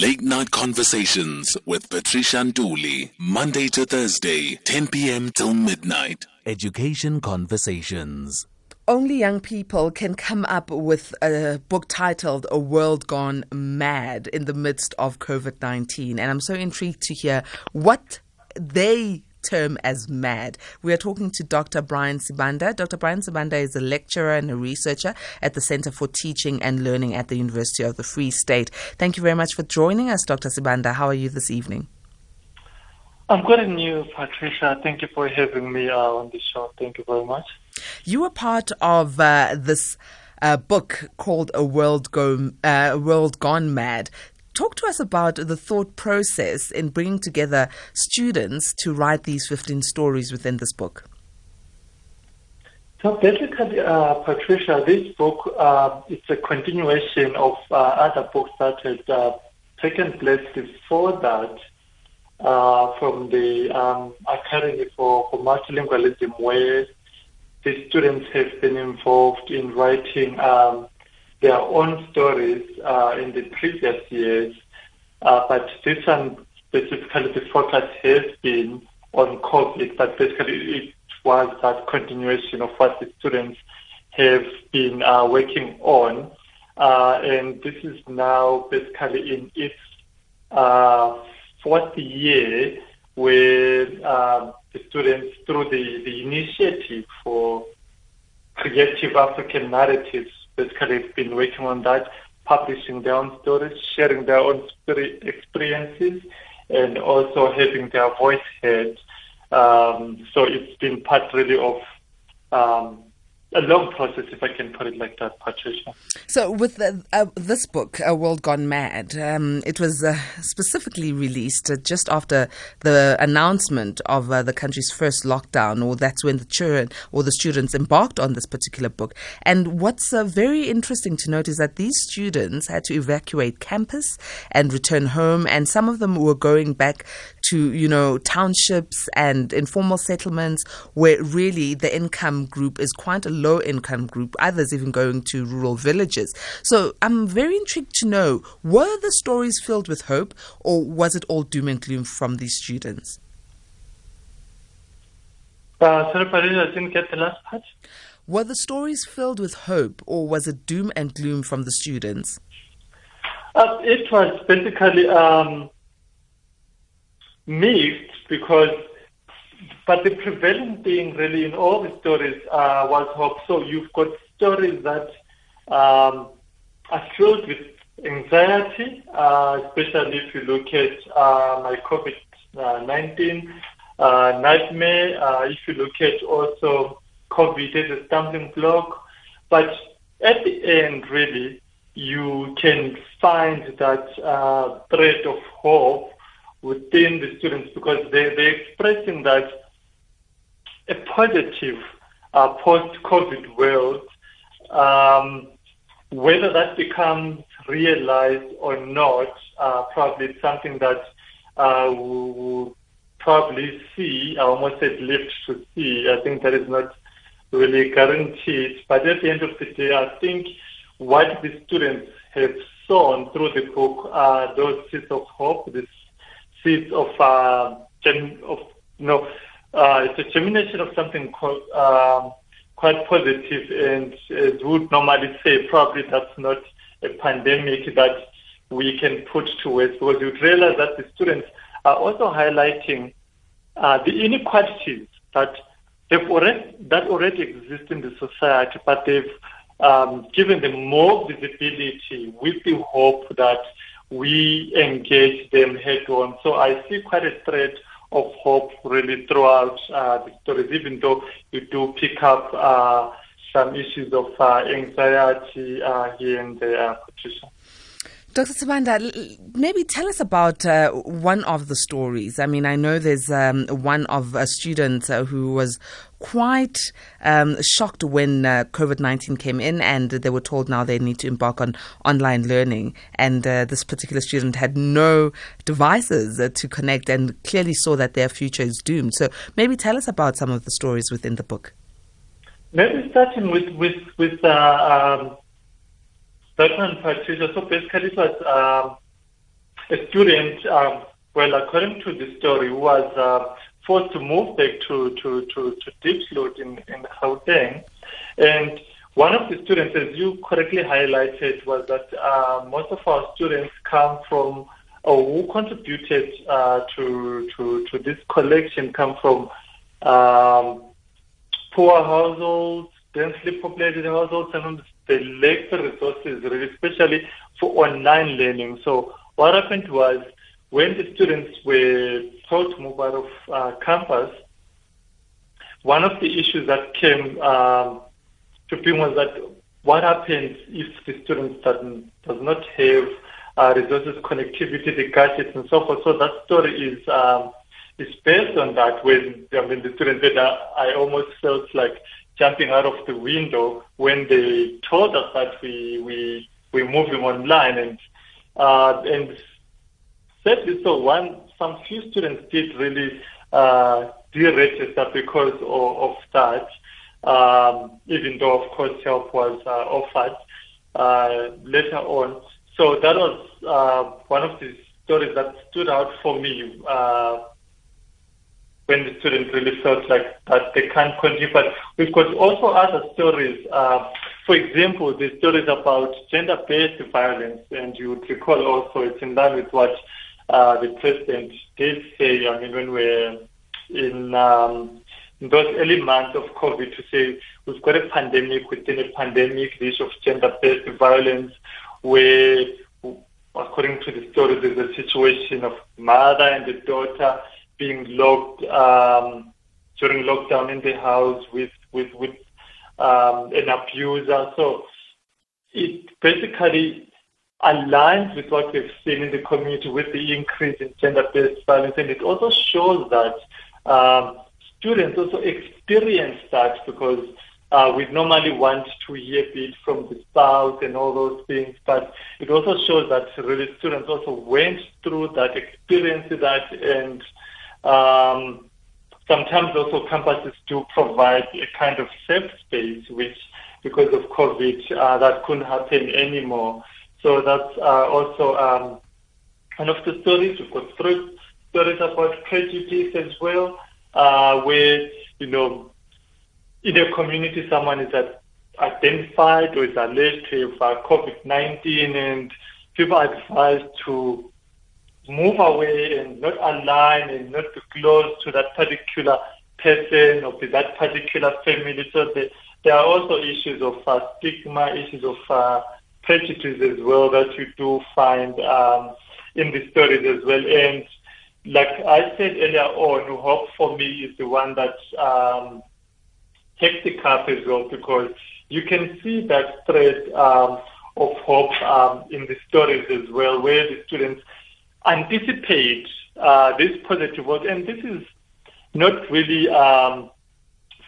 Late Night Conversations with Patricia Nduli. Monday to Thursday, 10 p.m. till midnight. Education Conversations. Only young people can come up with a book titled A World Gone Mad in the midst of COVID 19. And I'm so intrigued to hear what they term as mad. We are talking to Dr. Brian Sibanda. Dr. Brian Sibanda is a lecturer and a researcher at the Center for Teaching and Learning at the University of the Free State. Thank you very much for joining us, Dr. Sibanda. How are you this evening? I'm good and you, Patricia. Thank you for having me uh, on the show. Thank you very much. You were part of uh, this uh, book called A World Go uh, World Gone Mad. Talk to us about the thought process in bringing together students to write these 15 stories within this book. So basically, uh, Patricia, this book uh, it's a continuation of uh, other books that had uh, taken place before that uh, from the um, Academy for, for Multilingualism, where the students have been involved in writing um, their own stories uh, in the previous years, uh, but this one specifically the focus has been on COVID, but basically it was that continuation of what the students have been uh, working on. Uh, and this is now basically in its uh, fourth year where uh, the students, through the, the initiative for creative African narratives, basically have been working on that, publishing their own stories, sharing their own experiences, and also having their voice heard. Um, so it's been part really of um, a long process, if I can put it like that, Patricia. So, with the, uh, this book, A World Gone Mad, um, it was uh, specifically released uh, just after the announcement of uh, the country's first lockdown, or that's when the children or the students embarked on this particular book. And what's uh, very interesting to note is that these students had to evacuate campus and return home, and some of them were going back to, you know, townships and informal settlements where really the income group is quite a low income group, others even going to rural villages. So I'm very intrigued to know were the stories filled with hope or was it all doom and gloom from these students? Uh, sorry, I didn't get the last part. Were the stories filled with hope or was it doom and gloom from the students? Uh, it was basically um, mixed because but the prevailing thing really in all the stories uh, was hope. So you've got stories that um, are filled with anxiety, uh, especially if you look at uh, my COVID-19 uh, nightmare, uh, if you look at also COVID as a stumbling block. But at the end, really, you can find that uh, thread of hope within the students because they, they're expressing that a positive uh, post-COVID world, um, whether that becomes realized or not, uh, probably something that uh, we will probably see, I almost said live to see. I think that is not really guaranteed. But at the end of the day, I think what the students have sown through the book are those seeds of hope, seeds of, uh, of you know, uh, it's a germination of something quite, um, quite positive and as would normally say, probably that's not a pandemic that we can put to words because you realize that the students are also highlighting uh, the inequalities that they've already, that already exist in the society, but they've um, given them more visibility with the hope that we engage them head on. So I see quite a threat of hope really throughout uh, the stories, even though you do pick up uh, some issues of uh, anxiety uh, here and there, Patricia. Dr. Sibanda, maybe tell us about uh, one of the stories. I mean, I know there's um, one of a student uh, who was quite um, shocked when uh, COVID 19 came in and they were told now they need to embark on online learning. And uh, this particular student had no devices uh, to connect and clearly saw that their future is doomed. So maybe tell us about some of the stories within the book. Maybe starting with, with, with uh, um that one, So basically, it was um, a student, um, well, according to the story, was uh, forced to move back to, to, to, to Diepsloot in, in Gauteng. And one of the students, as you correctly highlighted, was that uh, most of our students come from or who contributed uh, to, to, to this collection come from um, poor households, densely populated households, and they lack the resources, especially for online learning. So what happened was when the students were told to move out of uh, campus, one of the issues that came um, to being was that what happens if the student does not have uh, resources, connectivity, the gadgets, and so forth. So that story is um, is based on that. When I mean, the students said, I almost felt like jumping out of the window when they told us that we we we moving online, and uh, and sadly, so one some few students did really uh, deregister because of, of that. Um, even though, of course, help was uh, offered uh, later on. So that was uh, one of the stories that stood out for me uh, when the students really felt like that they can't continue. But we've got also other stories. Uh, for example, the stories about gender-based violence, and you would recall also it's in line with what uh, the president did say. I mean, when we're in, um, in those early months of COVID, to say we've got a pandemic within a pandemic, the issue of gender-based violence where, according to the story, there's a situation of mother and the daughter being locked um, during lockdown in the house with with with um, an abuser. So it basically aligns with what we've seen in the community with the increase in gender-based violence, and it also shows that um, students also experience that because uh, we normally want to hear it from the spouse and all those things, but it also shows that really students also went through that, experienced that, and um, sometimes also campuses do provide a kind of safe space, which because of COVID, uh, that couldn't happen anymore. So that's uh, also um, one of the stories. We've got three stories about prejudice as well, uh, where, you know, in a community someone is identified or is alleged to have uh, COVID-19 and people are advised to move away and not align and not be close to that particular person or to that particular family. So the, there are also issues of uh, stigma, issues of uh, prejudice as well that you do find um, in the stories as well. And like I said earlier on, hope for me is the one that um, take the cup as well because you can see that thread um, of hope um, in the stories as well, where the students anticipate uh, this positive world. And this is not really um,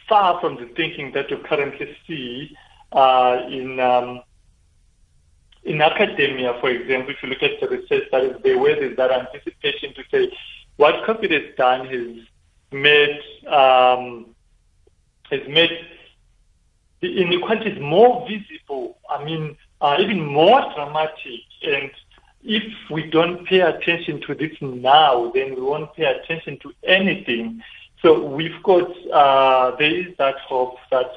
far from the thinking that you currently see uh, in um, in academia, for example, if you look at the research studies, there where there's that anticipation to say what COVID has done has made um, has made the inequalities more visible, I mean, uh, even more dramatic. And if we don't pay attention to this now, then we won't pay attention to anything. So we've got, uh, there is that hope that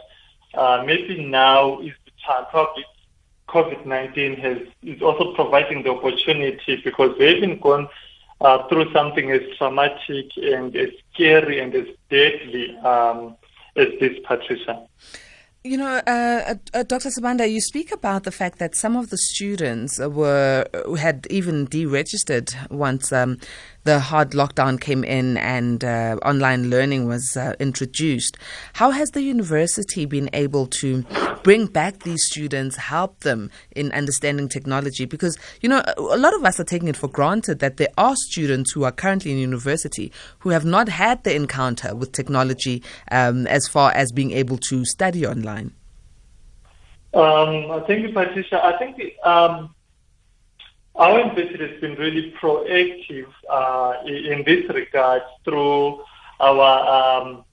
uh, maybe now is the time, probably COVID-19 has, is also providing the opportunity because we haven't gone uh, through something as traumatic and as scary and as deadly um, is this, Patricia. You know, uh, uh, Dr. Sibanda, you speak about the fact that some of the students were had even deregistered once um, the hard lockdown came in and uh, online learning was uh, introduced. How has the university been able to bring back these students, help them in understanding technology? Because, you know, a lot of us are taking it for granted that there are students who are currently in university who have not had the encounter with technology um, as far as being able to study online. Um, thank you, Patricia. I think um, our university has been really proactive uh, in this regard through our um,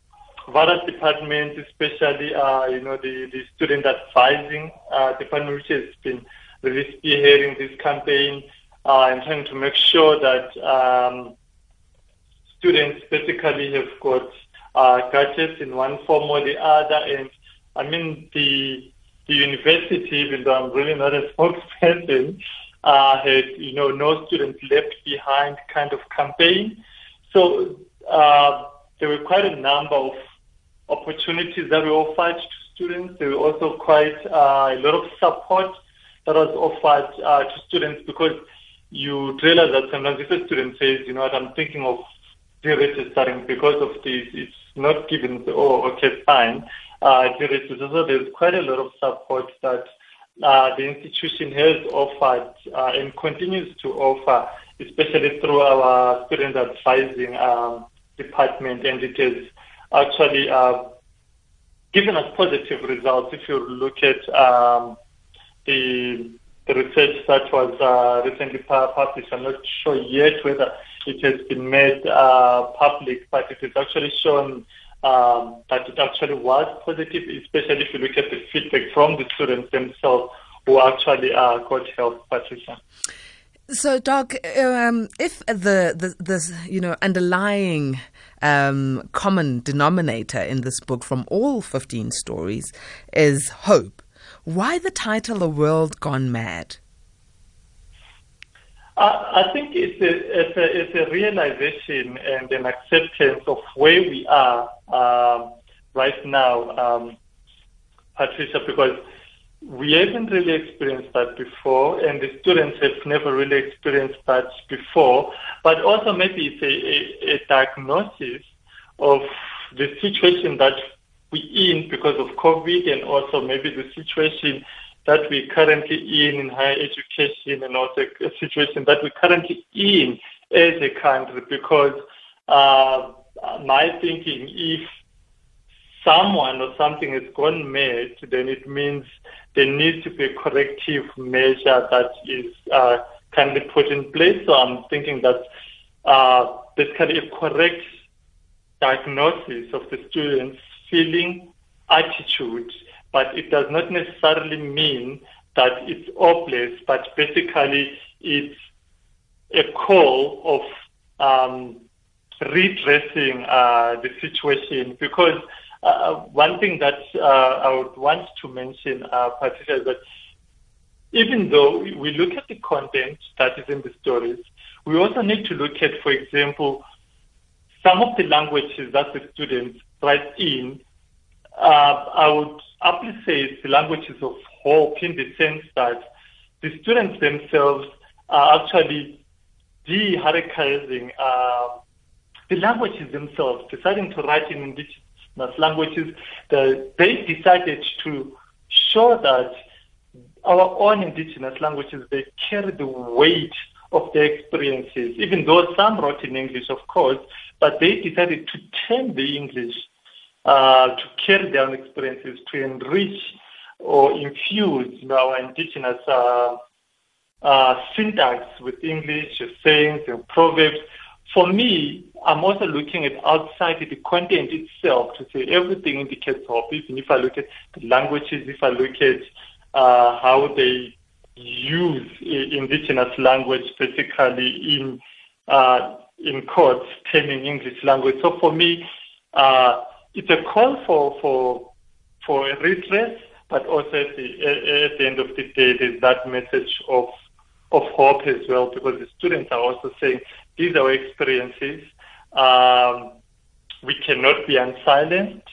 various departments, especially uh, you know the, the student advising uh, department, which has been really spearheading this campaign. uh, and trying to make sure that um, students basically have got uh, gadgets in one form or the other. And I mean, the the university, even though I'm really not a spokesperson, uh, had you know no students left behind kind of campaign. So uh, there were quite a number of opportunities that were offered to students. There were also quite uh, a lot of support that was offered uh, to students because you realize that sometimes if a student says, you know what, I'm thinking of deregistering because of this, it's not given, oh, okay, fine, uh, deregister. So there's quite a lot of support that uh, the institution has offered uh, and continues to offer, especially through our student advising um, department, and it has actually uh, given us positive results. If you look at um, the the research that was uh, recently published, I'm not sure yet whether it has been made uh, public, but it has actually shown um, that it actually was positive, especially if you look at the feedback from the students themselves who actually uh, got help, Patricia. So, Doc, um, if the, the the you know underlying um, common denominator in this book from all fifteen stories is hope, why the title "A World Gone Mad"? I think it's a, it's a, it's a realization and an acceptance of where we are um, right now, um, Patricia, because we haven't really experienced that before, and the students have never really experienced that before. But also, maybe it's a, a, a diagnosis of the situation that we're in because of COVID, and also maybe the situation that we're currently in in higher education and also a situation that we're currently in as a country because uh, my thinking, if someone or something has gone mad, then it means there needs to be a corrective measure that is uh, be put in place. So I'm thinking that uh, basically a correct diagnosis of the student's feeling, attitude, but it does not necessarily mean that it's hopeless, but basically it's a call of um, redressing uh, the situation because uh, one thing that uh, I would want to mention, uh, Patricia, is that even though we look at the content that is in the stories, we also need to look at, for example, some of the languages that the students write in. Uh, I would it's the languages of hope in the sense that the students themselves are actually de-hierarchizing uh, the languages themselves, deciding to write in indigenous languages. The, they decided to show that our own indigenous languages, they carry the weight of their experiences, even though some wrote in English, of course, but they decided to turn the English uh, to carry their own experiences, to enrich or infuse our indigenous uh, uh, syntax with English, sayings, and proverbs. For me, I'm also looking at outside the content itself to say everything indicates hope. Even if I look at the languages, if I look at uh, how they use indigenous language, basically in uh, in courts, turning English language. So for me, uh, it's a call for for for a redress, but also at the, at the end of the day, there's that message of of hope as well, because the students are also saying these are experiences. Um, we cannot be unsilenced.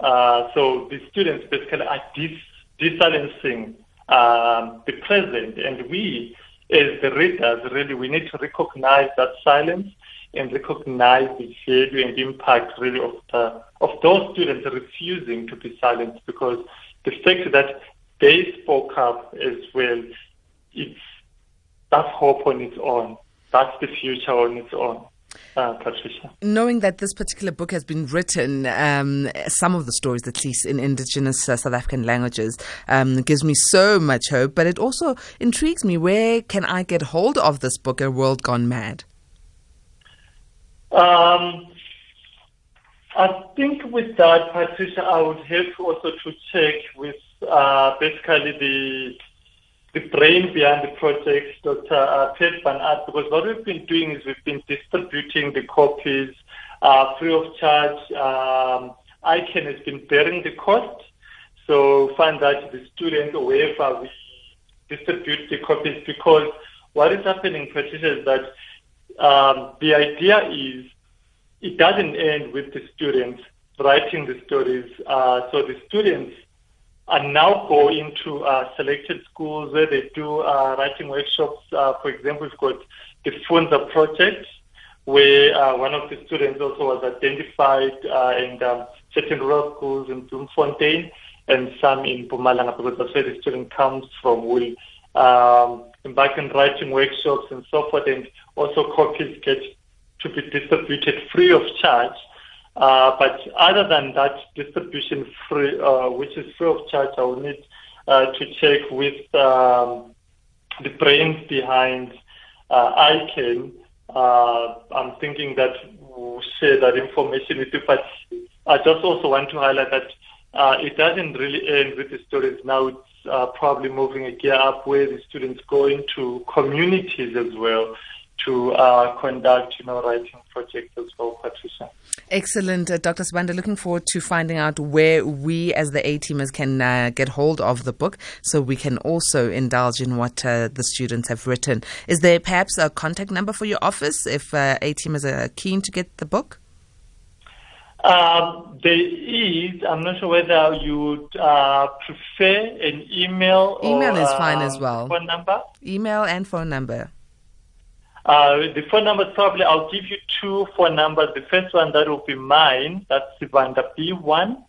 Uh, so the students basically are dis- silencing um, the present, and we, as the readers, really we need to recognize that silence and recognize the value and impact really of the, of those students refusing to be silenced because the fact that they spoke up as well, it's that's hope on its own. That's the future on its own. Uh, Patricia. Knowing that this particular book has been written, um, some of the stories, at least in indigenous uh, South African languages, um, gives me so much hope. But it also intrigues me. Where can I get hold of this book, A World Gone Mad? Um, I think with that, Patricia, I would have also to check with uh, basically the the brain behind the project, Dr. Uh, Piet van Aert, because what we've been doing is we've been distributing the copies uh, free of charge. Um, ICAN has been bearing the cost. So find that the students or wherever we distribute the copies because what is happening, Patricia, is that um, the idea is it doesn't end with the students writing the stories. Uh, so the students are now go into uh, selected schools where they do uh, writing workshops. Uh, for example, we've got the Funza project where uh, one of the students also was identified uh, in um, certain rural schools in Bloemfontein and some in Mpumalanga because that's where the student comes from, will um, embark on writing workshops and so forth, and also copies get to be distributed free of charge. Uh, but other than that distribution free, uh, which is free of charge, I will need uh, to check with um, the brains behind uh, ICAN. Uh, I'm thinking that we'll share that information with you, but I just also want to highlight that uh, it doesn't really end with the students. Now it's uh, probably moving a gear up where the students go into communities as well to uh, conduct, you know, writing projects as well, Patricia. Excellent. Uh, Dr. Sibanda, looking forward to finding out where we as the A-teamers can uh, get hold of the book so we can also indulge in what uh, the students have written. Is there perhaps a contact number for your office if uh, A-teamers are keen to get the book? Um, there is. I'm not sure whether you would uh, prefer an email. Email or, is fine as well. Phone number. Email and phone number. Uh, the phone number probably I'll give you two phone numbers. The first one that will be mine. That's Sibanda B1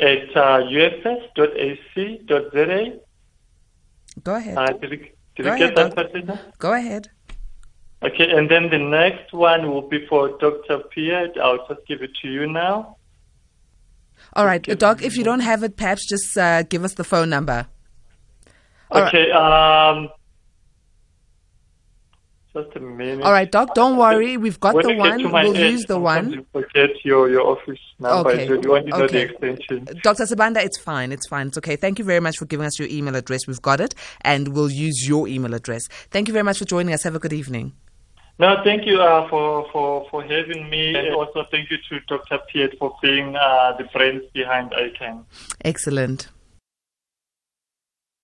at uh, ufs.ac.za. Go ahead. Uh, did you, did Go you ahead, get that, Doc. Go ahead. Okay, and then the next one will be for Dr. Pierre. I'll just give it to you now. All right, Doc, if you don't have it, perhaps just uh, give us the phone number. All right. okay, um, just a minute. All right, Doc, don't worry. We've got When the one. We'll end, use the one. You forget your, your office number. Okay. So you want to know the Okay. extension. Dr. Sibanda, it's fine. It's fine. It's okay. Thank you very much for giving us your email address. We've got it, and we'll use your email address. Thank you very much for joining us. Have a good evening. No, thank you uh, for, for, for having me. And also thank you to Dr. Piet for being uh, the brains behind ICAN. Excellent.